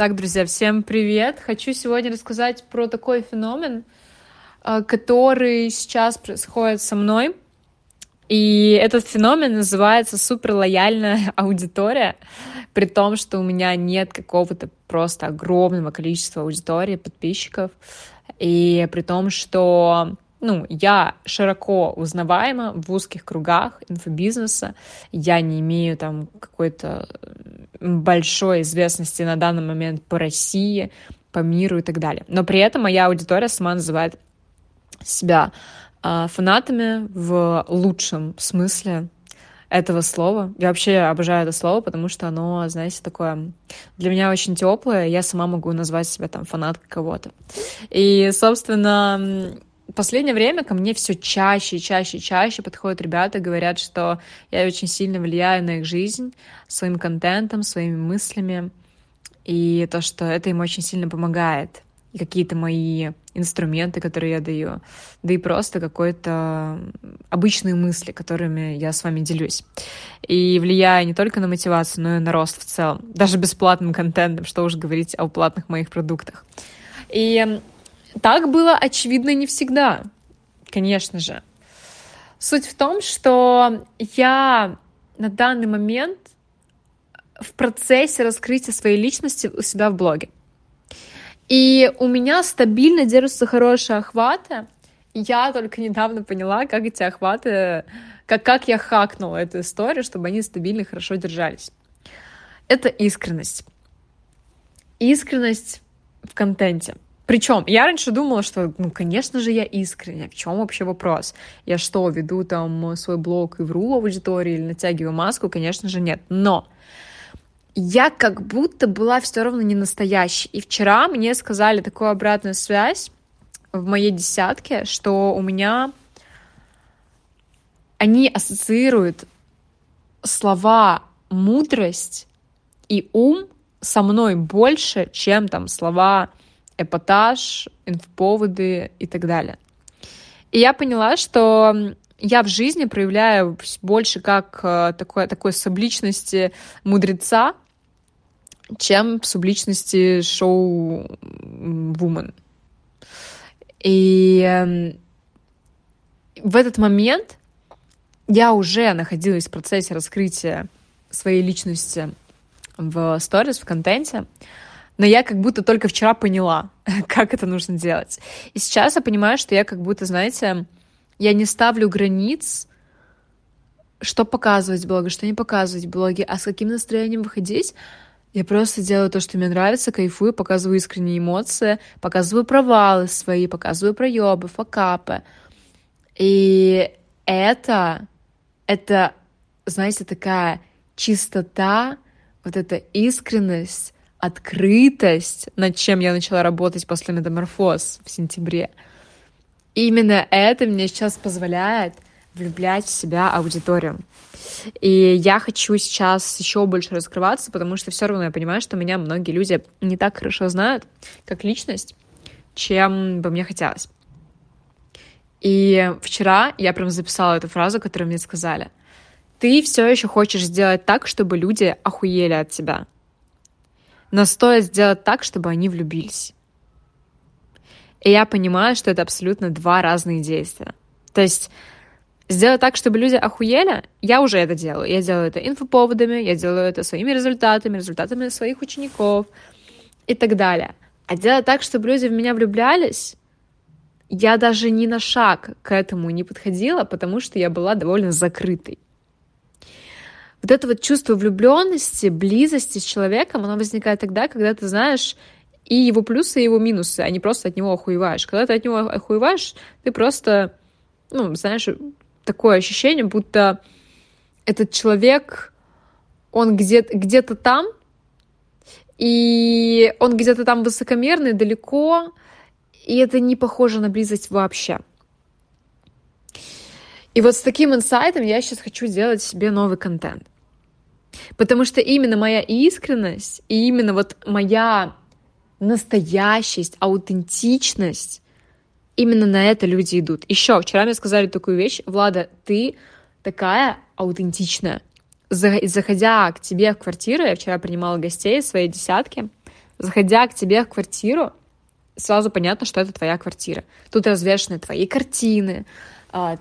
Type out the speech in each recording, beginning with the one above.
Так, друзья, всем привет! Хочу сегодня рассказать про такой феномен, э, который сейчас происходит со мной. И этот феномен называется суперлояльная аудитория, при том, что у меня нет какого-то просто огромного количества аудитории, подписчиков, и при том, что ну, я широко узнаваема в узких кругах инфобизнеса, я не имею там какой-то большой известности на данный момент по России, по миру и так далее. Но при этом моя аудитория сама называет себя э, фанатами в лучшем смысле этого слова. Я вообще обожаю это слово, потому что оно, знаете, такое для меня очень теплое. Я сама могу назвать себя там фанаткой кого-то. И, собственно, последнее время ко мне все чаще, чаще, чаще подходят ребята и говорят, что я очень сильно влияю на их жизнь своим контентом, своими мыслями, и то, что это им очень сильно помогает. И какие-то мои инструменты, которые я даю, да и просто какой-то обычные мысли, которыми я с вами делюсь. И влияю не только на мотивацию, но и на рост в целом. Даже бесплатным контентом, что уж говорить о платных моих продуктах. И так было очевидно не всегда, конечно же. Суть в том, что я на данный момент в процессе раскрытия своей личности у себя в блоге. И у меня стабильно держатся хорошие охваты. Я только недавно поняла, как эти охваты, как, как я хакнула эту историю, чтобы они стабильно хорошо держались. Это искренность. Искренность в контенте. Причем я раньше думала, что, ну, конечно же, я искренне. В чем вообще вопрос? Я что, веду там свой блог и вру аудитории или натягиваю маску? Конечно же, нет. Но я как будто была все равно не настоящей. И вчера мне сказали такую обратную связь в моей десятке, что у меня они ассоциируют слова мудрость и ум со мной больше, чем там слова эпатаж, инфоповоды и так далее. И я поняла, что я в жизни проявляю больше как э, такой, такой субличности мудреца, чем субличности шоу-вумен. И эм, в этот момент я уже находилась в процессе раскрытия своей личности в сторис, в контенте, но я как будто только вчера поняла, как это нужно делать. И сейчас я понимаю, что я как будто, знаете, я не ставлю границ, что показывать в блоге, что не показывать в блоге, а с каким настроением выходить. Я просто делаю то, что мне нравится, кайфую, показываю искренние эмоции, показываю провалы свои, показываю проебы, факапы. И это, это, знаете, такая чистота, вот эта искренность, открытость, над чем я начала работать после метаморфоз в сентябре. Именно это мне сейчас позволяет влюблять в себя аудиторию. И я хочу сейчас еще больше раскрываться, потому что все равно я понимаю, что меня многие люди не так хорошо знают как личность, чем бы мне хотелось. И вчера я прям записала эту фразу, которую мне сказали. Ты все еще хочешь сделать так, чтобы люди охуели от тебя но стоит сделать так, чтобы они влюбились. И я понимаю, что это абсолютно два разные действия. То есть сделать так, чтобы люди охуели, я уже это делаю. Я делаю это инфоповодами, я делаю это своими результатами, результатами своих учеников и так далее. А делать так, чтобы люди в меня влюблялись, я даже ни на шаг к этому не подходила, потому что я была довольно закрытой вот это вот чувство влюбленности, близости с человеком, оно возникает тогда, когда ты знаешь и его плюсы, и его минусы, а не просто от него охуеваешь. Когда ты от него охуеваешь, ты просто, ну, знаешь, такое ощущение, будто этот человек, он где-то где там, и он где-то там высокомерный, далеко, и это не похоже на близость вообще. И вот с таким инсайтом я сейчас хочу сделать себе новый контент. Потому что именно моя искренность и именно вот моя настоящесть, аутентичность, именно на это люди идут. Еще вчера мне сказали такую вещь, Влада, ты такая аутентичная. Заходя к тебе в квартиру, я вчера принимала гостей своей десятки, заходя к тебе в квартиру, сразу понятно, что это твоя квартира. Тут развешаны твои картины,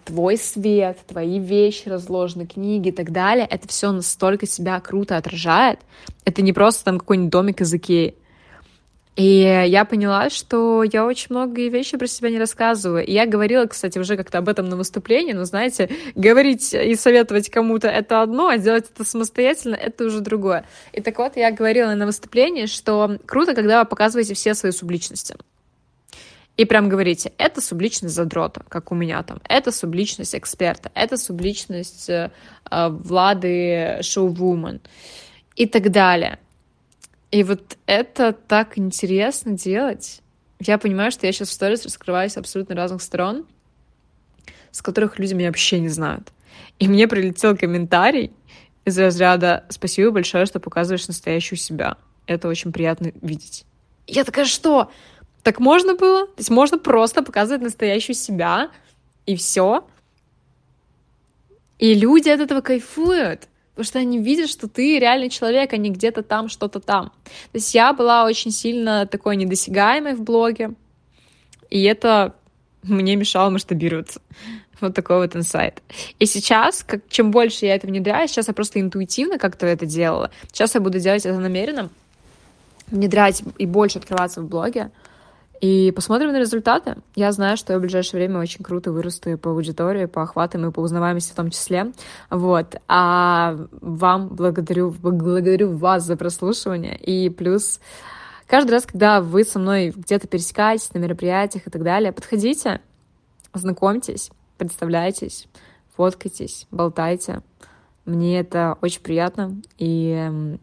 твой свет, твои вещи разложены, книги и так далее. Это все настолько себя круто отражает. Это не просто там какой-нибудь домик из Икеи. И я поняла, что я очень многие вещи про себя не рассказываю. И я говорила, кстати, уже как-то об этом на выступлении, но, знаете, говорить и советовать кому-то это одно, а делать это самостоятельно — это уже другое. И так вот, я говорила на выступлении, что круто, когда вы показываете все свои субличности. И прям говорите, это субличность задрота, как у меня там, это субличность эксперта, это субличность э, Влады шоу-вумен и так далее. И вот это так интересно делать. Я понимаю, что я сейчас в сторис раскрываюсь абсолютно разных сторон, с которых люди меня вообще не знают. И мне прилетел комментарий из разряда «Спасибо большое, что показываешь настоящую себя. Это очень приятно видеть». Я такая, что? Так можно было? То есть можно просто показывать настоящую себя, и все. И люди от этого кайфуют потому что они видят, что ты реальный человек, а не где-то там, что-то там. То есть я была очень сильно такой недосягаемой в блоге, и это мне мешало масштабироваться. Вот такой вот инсайт. И сейчас, как, чем больше я это внедряю, сейчас я просто интуитивно как-то это делала. Сейчас я буду делать это намеренно, внедрять и больше открываться в блоге, и посмотрим на результаты. Я знаю, что я в ближайшее время очень круто вырасту по аудитории, по охватам и по узнаваемости в том числе. Вот. А вам благодарю, благодарю вас за прослушивание. И плюс каждый раз, когда вы со мной где-то пересекаетесь на мероприятиях и так далее, подходите, знакомьтесь, представляйтесь, фоткайтесь, болтайте. Мне это очень приятно. И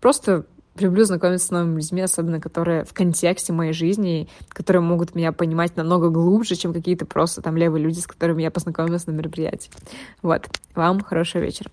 просто люблю знакомиться с новыми людьми, особенно которые в контексте моей жизни, которые могут меня понимать намного глубже, чем какие-то просто там левые люди, с которыми я познакомилась на мероприятии. Вот. Вам хорошего вечера.